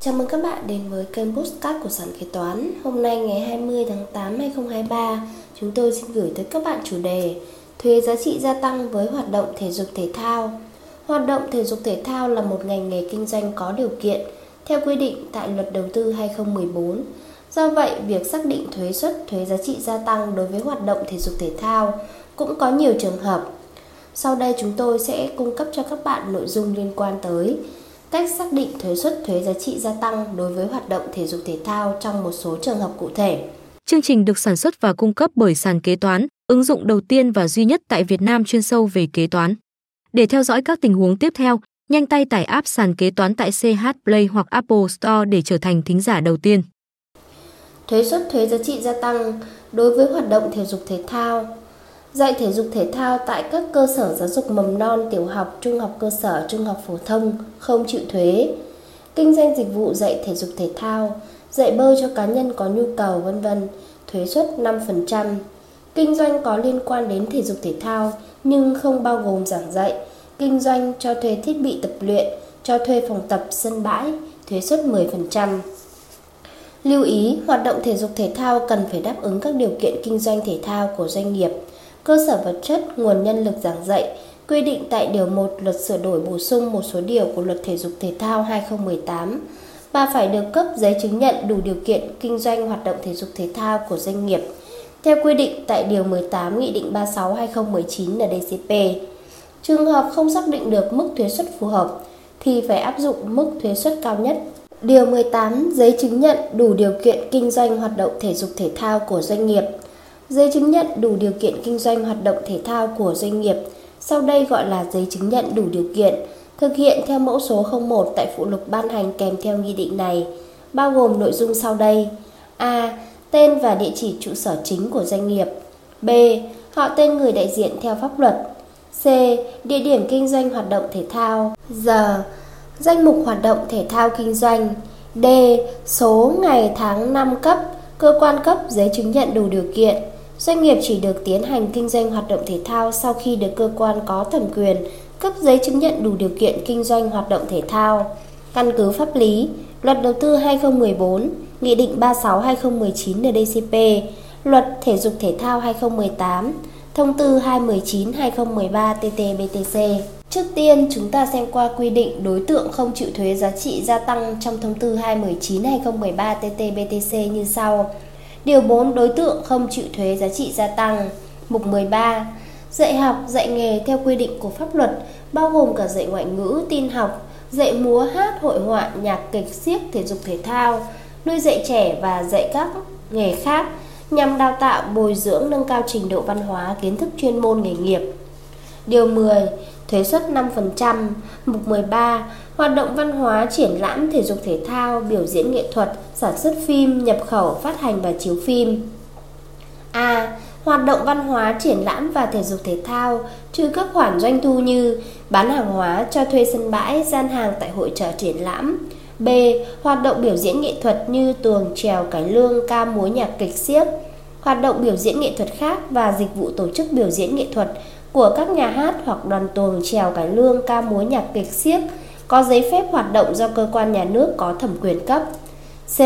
Chào mừng các bạn đến với kênh Postcard của Sản Kế Toán. Hôm nay ngày 20 tháng 8 2023, chúng tôi xin gửi tới các bạn chủ đề Thuế giá trị gia tăng với hoạt động thể dục thể thao. Hoạt động thể dục thể thao là một ngành nghề kinh doanh có điều kiện theo quy định tại Luật Đầu tư 2014. Do vậy, việc xác định thuế suất thuế giá trị gia tăng đối với hoạt động thể dục thể thao cũng có nhiều trường hợp. Sau đây chúng tôi sẽ cung cấp cho các bạn nội dung liên quan tới cách xác định thuế suất thuế giá trị gia tăng đối với hoạt động thể dục thể thao trong một số trường hợp cụ thể. Chương trình được sản xuất và cung cấp bởi sàn kế toán, ứng dụng đầu tiên và duy nhất tại Việt Nam chuyên sâu về kế toán. Để theo dõi các tình huống tiếp theo, nhanh tay tải app sàn kế toán tại CH Play hoặc Apple Store để trở thành thính giả đầu tiên. Thuế suất thuế giá trị gia tăng đối với hoạt động thể dục thể thao dạy thể dục thể thao tại các cơ sở giáo dục mầm non, tiểu học, trung học cơ sở, trung học phổ thông không chịu thuế. Kinh doanh dịch vụ dạy thể dục thể thao, dạy bơi cho cá nhân có nhu cầu vân vân, thuế suất 5%. Kinh doanh có liên quan đến thể dục thể thao nhưng không bao gồm giảng dạy, kinh doanh cho thuê thiết bị tập luyện, cho thuê phòng tập sân bãi, thuế suất 10%. Lưu ý, hoạt động thể dục thể thao cần phải đáp ứng các điều kiện kinh doanh thể thao của doanh nghiệp – cơ sở vật chất, nguồn nhân lực giảng dạy, quy định tại Điều 1 Luật sửa đổi bổ sung một số điều của Luật Thể dục Thể thao 2018 và phải được cấp giấy chứng nhận đủ điều kiện kinh doanh hoạt động thể dục thể thao của doanh nghiệp theo quy định tại Điều 18 Nghị định 36-2019 NDCP. Trường hợp không xác định được mức thuế suất phù hợp thì phải áp dụng mức thuế suất cao nhất. Điều 18 Giấy chứng nhận đủ điều kiện kinh doanh hoạt động thể dục thể thao của doanh nghiệp – Giấy chứng nhận đủ điều kiện kinh doanh hoạt động thể thao của doanh nghiệp, sau đây gọi là giấy chứng nhận đủ điều kiện, thực hiện theo mẫu số 01 tại phụ lục ban hành kèm theo nghị định này, bao gồm nội dung sau đây. A. Tên và địa chỉ trụ sở chính của doanh nghiệp. B. Họ tên người đại diện theo pháp luật. C. Địa điểm kinh doanh hoạt động thể thao. D. Danh mục hoạt động thể thao kinh doanh. D. Số ngày tháng năm cấp, cơ quan cấp giấy chứng nhận đủ điều kiện. Doanh nghiệp chỉ được tiến hành kinh doanh hoạt động thể thao sau khi được cơ quan có thẩm quyền cấp giấy chứng nhận đủ điều kiện kinh doanh hoạt động thể thao. Căn cứ pháp lý, Luật Đầu tư 2014, Nghị định 36-2019 NDCP, Luật Thể dục Thể thao 2018, Thông tư 219-2013 TT-BTC. Trước tiên, chúng ta xem qua quy định đối tượng không chịu thuế giá trị gia tăng trong Thông tư 219-2013 TT-BTC như sau. Điều 4 đối tượng không chịu thuế giá trị gia tăng. Mục 13 Dạy học, dạy nghề theo quy định của pháp luật bao gồm cả dạy ngoại ngữ, tin học, dạy múa, hát, hội họa, nhạc kịch, siếc, thể dục thể thao, nuôi dạy trẻ và dạy các nghề khác nhằm đào tạo, bồi dưỡng, nâng cao trình độ văn hóa, kiến thức chuyên môn nghề nghiệp. Điều 10 thuế suất 5%, mục 13, hoạt động văn hóa, triển lãm, thể dục thể thao, biểu diễn nghệ thuật, sản xuất phim, nhập khẩu, phát hành và chiếu phim. A. Hoạt động văn hóa, triển lãm và thể dục thể thao, trừ các khoản doanh thu như bán hàng hóa, cho thuê sân bãi, gian hàng tại hội trợ triển lãm. B. Hoạt động biểu diễn nghệ thuật như tuồng, trèo, cải lương, ca múa nhạc kịch siếc Hoạt động biểu diễn nghệ thuật khác và dịch vụ tổ chức biểu diễn nghệ thuật của các nhà hát hoặc đoàn tuồng trèo cải lương ca múa nhạc kịch xiếc có giấy phép hoạt động do cơ quan nhà nước có thẩm quyền cấp. C.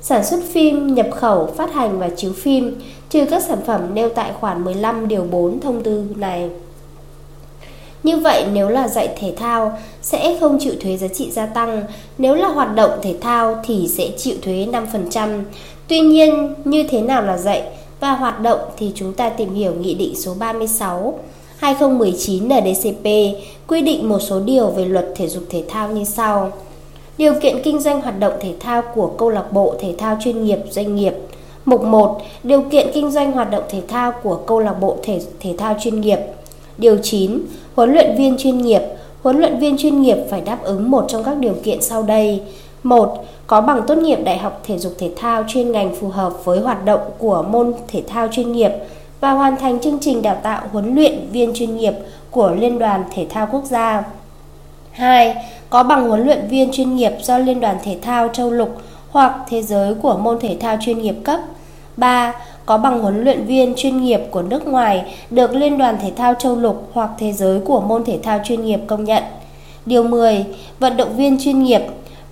Sản xuất phim, nhập khẩu, phát hành và chiếu phim, trừ các sản phẩm nêu tại khoản 15 điều 4 thông tư này. Như vậy nếu là dạy thể thao sẽ không chịu thuế giá trị gia tăng, nếu là hoạt động thể thao thì sẽ chịu thuế 5%. Tuy nhiên, như thế nào là dạy và hoạt động thì chúng ta tìm hiểu Nghị định số 36 2019 NDCP quy định một số điều về luật thể dục thể thao như sau. Điều kiện kinh doanh hoạt động thể thao của câu lạc bộ thể thao chuyên nghiệp doanh nghiệp. Mục 1. Điều kiện kinh doanh hoạt động thể thao của câu lạc bộ thể thể thao chuyên nghiệp. Điều 9. Huấn luyện viên chuyên nghiệp. Huấn luyện viên chuyên nghiệp phải đáp ứng một trong các điều kiện sau đây. 1. Có bằng tốt nghiệp đại học thể dục thể thao chuyên ngành phù hợp với hoạt động của môn thể thao chuyên nghiệp và hoàn thành chương trình đào tạo huấn luyện viên chuyên nghiệp của Liên đoàn Thể thao Quốc gia. 2. Có bằng huấn luyện viên chuyên nghiệp do Liên đoàn Thể thao châu lục hoặc thế giới của môn thể thao chuyên nghiệp cấp. 3. Có bằng huấn luyện viên chuyên nghiệp của nước ngoài được Liên đoàn Thể thao châu lục hoặc thế giới của môn thể thao chuyên nghiệp công nhận. Điều 10. Vận động viên chuyên nghiệp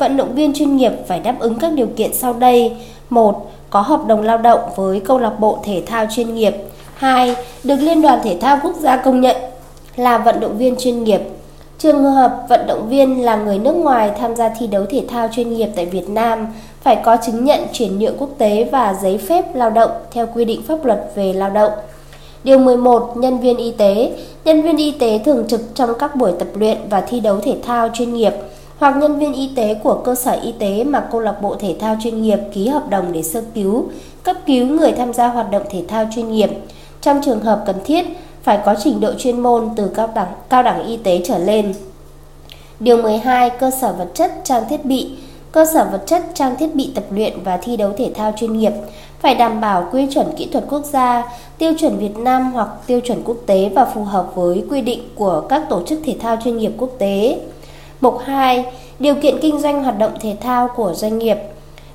vận động viên chuyên nghiệp phải đáp ứng các điều kiện sau đây. 1. Có hợp đồng lao động với câu lạc bộ thể thao chuyên nghiệp. 2. Được Liên đoàn Thể thao Quốc gia công nhận là vận động viên chuyên nghiệp. Trường hợp vận động viên là người nước ngoài tham gia thi đấu thể thao chuyên nghiệp tại Việt Nam phải có chứng nhận chuyển nhượng quốc tế và giấy phép lao động theo quy định pháp luật về lao động. Điều 11. Nhân viên y tế Nhân viên y tế thường trực trong các buổi tập luyện và thi đấu thể thao chuyên nghiệp hoặc nhân viên y tế của cơ sở y tế mà câu lạc bộ thể thao chuyên nghiệp ký hợp đồng để sơ cứu, cấp cứu người tham gia hoạt động thể thao chuyên nghiệp. Trong trường hợp cần thiết, phải có trình độ chuyên môn từ cao đẳng cao đẳng y tế trở lên. Điều 12. Cơ sở vật chất, trang thiết bị Cơ sở vật chất, trang thiết bị tập luyện và thi đấu thể thao chuyên nghiệp phải đảm bảo quy chuẩn kỹ thuật quốc gia, tiêu chuẩn Việt Nam hoặc tiêu chuẩn quốc tế và phù hợp với quy định của các tổ chức thể thao chuyên nghiệp quốc tế. Mục 2. Điều kiện kinh doanh hoạt động thể thao của doanh nghiệp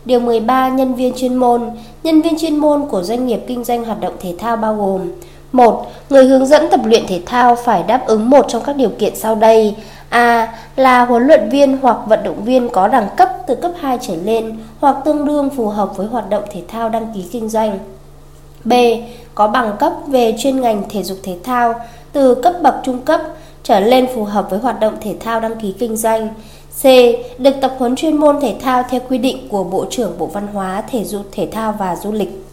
Điều 13. Nhân viên chuyên môn Nhân viên chuyên môn của doanh nghiệp kinh doanh hoạt động thể thao bao gồm 1. Người hướng dẫn tập luyện thể thao phải đáp ứng một trong các điều kiện sau đây A. Là huấn luyện viên hoặc vận động viên có đẳng cấp từ cấp 2 trở lên hoặc tương đương phù hợp với hoạt động thể thao đăng ký kinh doanh. B. Có bằng cấp về chuyên ngành thể dục thể thao từ cấp bậc trung cấp trở lên phù hợp với hoạt động thể thao đăng ký kinh doanh. C. Được tập huấn chuyên môn thể thao theo quy định của Bộ trưởng Bộ Văn hóa, Thể dục Thể thao và Du lịch.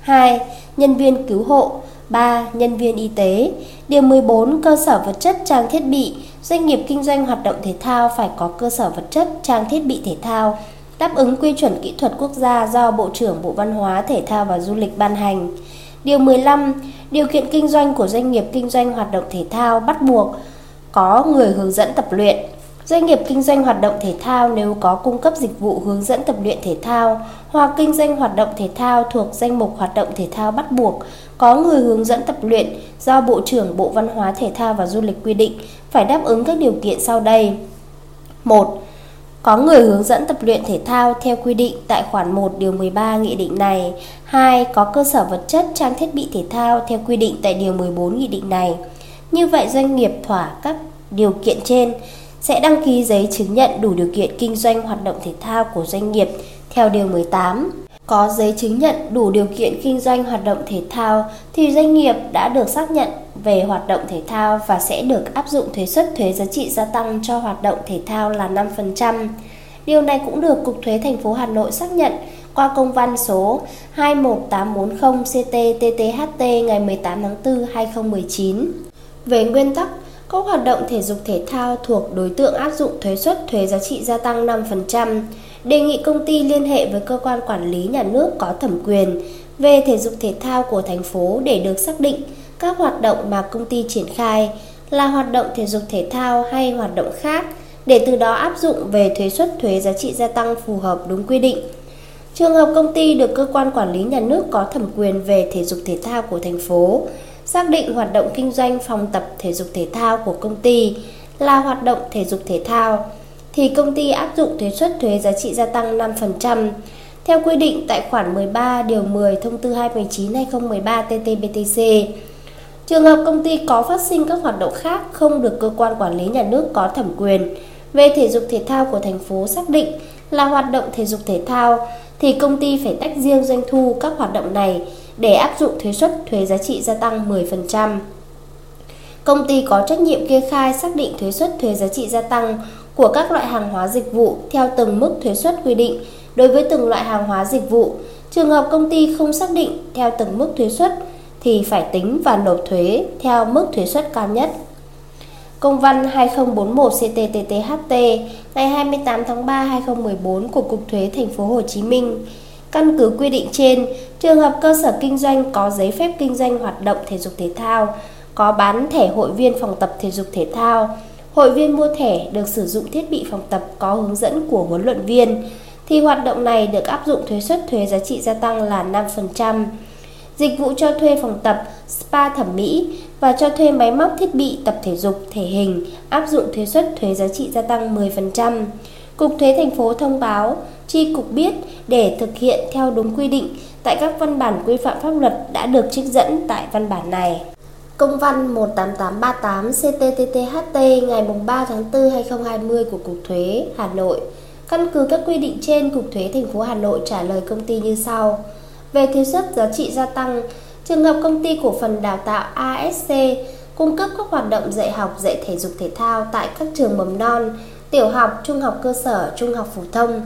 2. Nhân viên cứu hộ 3. Nhân viên y tế Điều 14. Cơ sở vật chất trang thiết bị Doanh nghiệp kinh doanh hoạt động thể thao phải có cơ sở vật chất trang thiết bị thể thao đáp ứng quy chuẩn kỹ thuật quốc gia do Bộ trưởng Bộ Văn hóa, Thể thao và Du lịch ban hành. Điều 15. Điều kiện kinh doanh của doanh nghiệp kinh doanh hoạt động thể thao bắt buộc có người hướng dẫn tập luyện. Doanh nghiệp kinh doanh hoạt động thể thao nếu có cung cấp dịch vụ hướng dẫn tập luyện thể thao hoặc kinh doanh hoạt động thể thao thuộc danh mục hoạt động thể thao bắt buộc, có người hướng dẫn tập luyện do Bộ trưởng Bộ Văn hóa Thể thao và Du lịch quy định phải đáp ứng các điều kiện sau đây. 1. Có người hướng dẫn tập luyện thể thao theo quy định tại khoản 1 điều 13 nghị định này. 2. Có cơ sở vật chất, trang thiết bị thể thao theo quy định tại điều 14 nghị định này. Như vậy doanh nghiệp thỏa các điều kiện trên sẽ đăng ký giấy chứng nhận đủ điều kiện kinh doanh hoạt động thể thao của doanh nghiệp theo điều 18. Có giấy chứng nhận đủ điều kiện kinh doanh hoạt động thể thao thì doanh nghiệp đã được xác nhận về hoạt động thể thao và sẽ được áp dụng thuế suất thuế giá trị gia tăng cho hoạt động thể thao là 5%. Điều này cũng được Cục Thuế thành phố Hà Nội xác nhận qua công văn số 21840 CT-TTHT ngày 18 tháng 4 2019. Về nguyên tắc, các hoạt động thể dục thể thao thuộc đối tượng áp dụng thuế suất thuế giá trị gia tăng 5%, đề nghị công ty liên hệ với cơ quan quản lý nhà nước có thẩm quyền về thể dục thể thao của thành phố để được xác định các hoạt động mà công ty triển khai là hoạt động thể dục thể thao hay hoạt động khác để từ đó áp dụng về thuế suất thuế giá trị gia tăng phù hợp đúng quy định. Trường hợp công ty được cơ quan quản lý nhà nước có thẩm quyền về thể dục thể thao của thành phố, xác định hoạt động kinh doanh phòng tập thể dục thể thao của công ty là hoạt động thể dục thể thao, thì công ty áp dụng thuế suất thuế giá trị gia tăng 5% theo quy định tại khoản 13 điều 10 thông tư 219/2013 TT-BTC. Trường hợp công ty có phát sinh các hoạt động khác không được cơ quan quản lý nhà nước có thẩm quyền về thể dục thể thao của thành phố xác định là hoạt động thể dục thể thao thì công ty phải tách riêng doanh thu các hoạt động này để áp dụng thuế suất thuế giá trị gia tăng 10%. Công ty có trách nhiệm kê khai xác định thuế suất thuế giá trị gia tăng của các loại hàng hóa dịch vụ theo từng mức thuế suất quy định đối với từng loại hàng hóa dịch vụ. Trường hợp công ty không xác định theo từng mức thuế suất thì phải tính và nộp thuế theo mức thuế suất cao nhất. Công văn 2041 CTTTHT ngày 28 tháng 3 2014 của Cục Thuế Thành phố Hồ Chí Minh Căn cứ quy định trên, trường hợp cơ sở kinh doanh có giấy phép kinh doanh hoạt động thể dục thể thao, có bán thẻ hội viên phòng tập thể dục thể thao, hội viên mua thẻ được sử dụng thiết bị phòng tập có hướng dẫn của huấn luyện viên, thì hoạt động này được áp dụng thuế suất thuế giá trị gia tăng là 5%. Dịch vụ cho thuê phòng tập, spa thẩm mỹ và cho thuê máy móc thiết bị tập thể dục, thể hình áp dụng thuế suất thuế giá trị gia tăng 10%. Cục Thuế thành phố thông báo Chi cục biết để thực hiện theo đúng quy định tại các văn bản quy phạm pháp luật đã được trích dẫn tại văn bản này. Công văn 18838 CTTTHT ngày 3 tháng 4 2020 của Cục Thuế Hà Nội Căn cứ các quy định trên, Cục Thuế thành phố Hà Nội trả lời công ty như sau. Về thuế suất giá trị gia tăng, trường hợp công ty cổ phần đào tạo ASC cung cấp các hoạt động dạy học dạy thể dục thể thao tại các trường mầm non, tiểu học, trung học cơ sở, trung học phổ thông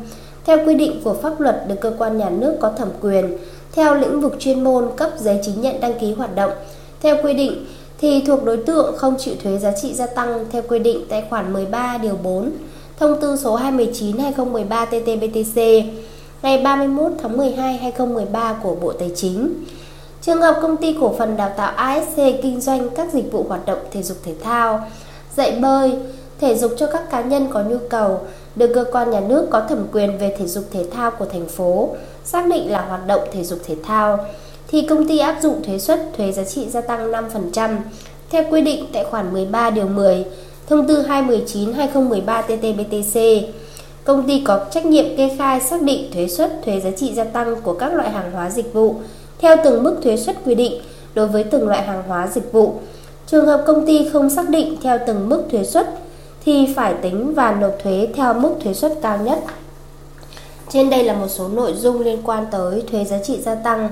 theo quy định của pháp luật được cơ quan nhà nước có thẩm quyền theo lĩnh vực chuyên môn cấp giấy chứng nhận đăng ký hoạt động. Theo quy định thì thuộc đối tượng không chịu thuế giá trị gia tăng theo quy định tại khoản 13 điều 4 Thông tư số 219/2013 TT-BTC ngày 31 tháng 12 2013 của Bộ Tài chính. Trường hợp công ty cổ phần đào tạo ASC kinh doanh các dịch vụ hoạt động thể dục thể thao, dạy bơi, thể dục cho các cá nhân có nhu cầu được cơ quan nhà nước có thẩm quyền về thể dục thể thao của thành phố xác định là hoạt động thể dục thể thao thì công ty áp dụng thuế suất thuế giá trị gia tăng 5% theo quy định tại khoản 13 điều 10 Thông tư 219/2013 TT-BTC. Công ty có trách nhiệm kê khai, xác định thuế suất thuế giá trị gia tăng của các loại hàng hóa dịch vụ theo từng mức thuế suất quy định đối với từng loại hàng hóa dịch vụ. Trường hợp công ty không xác định theo từng mức thuế suất thì phải tính và nộp thuế theo mức thuế suất cao nhất. Trên đây là một số nội dung liên quan tới thuế giá trị gia tăng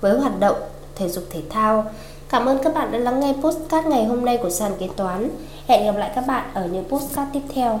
với hoạt động thể dục thể thao. Cảm ơn các bạn đã lắng nghe postcard ngày hôm nay của sàn kế toán. Hẹn gặp lại các bạn ở những postcard tiếp theo.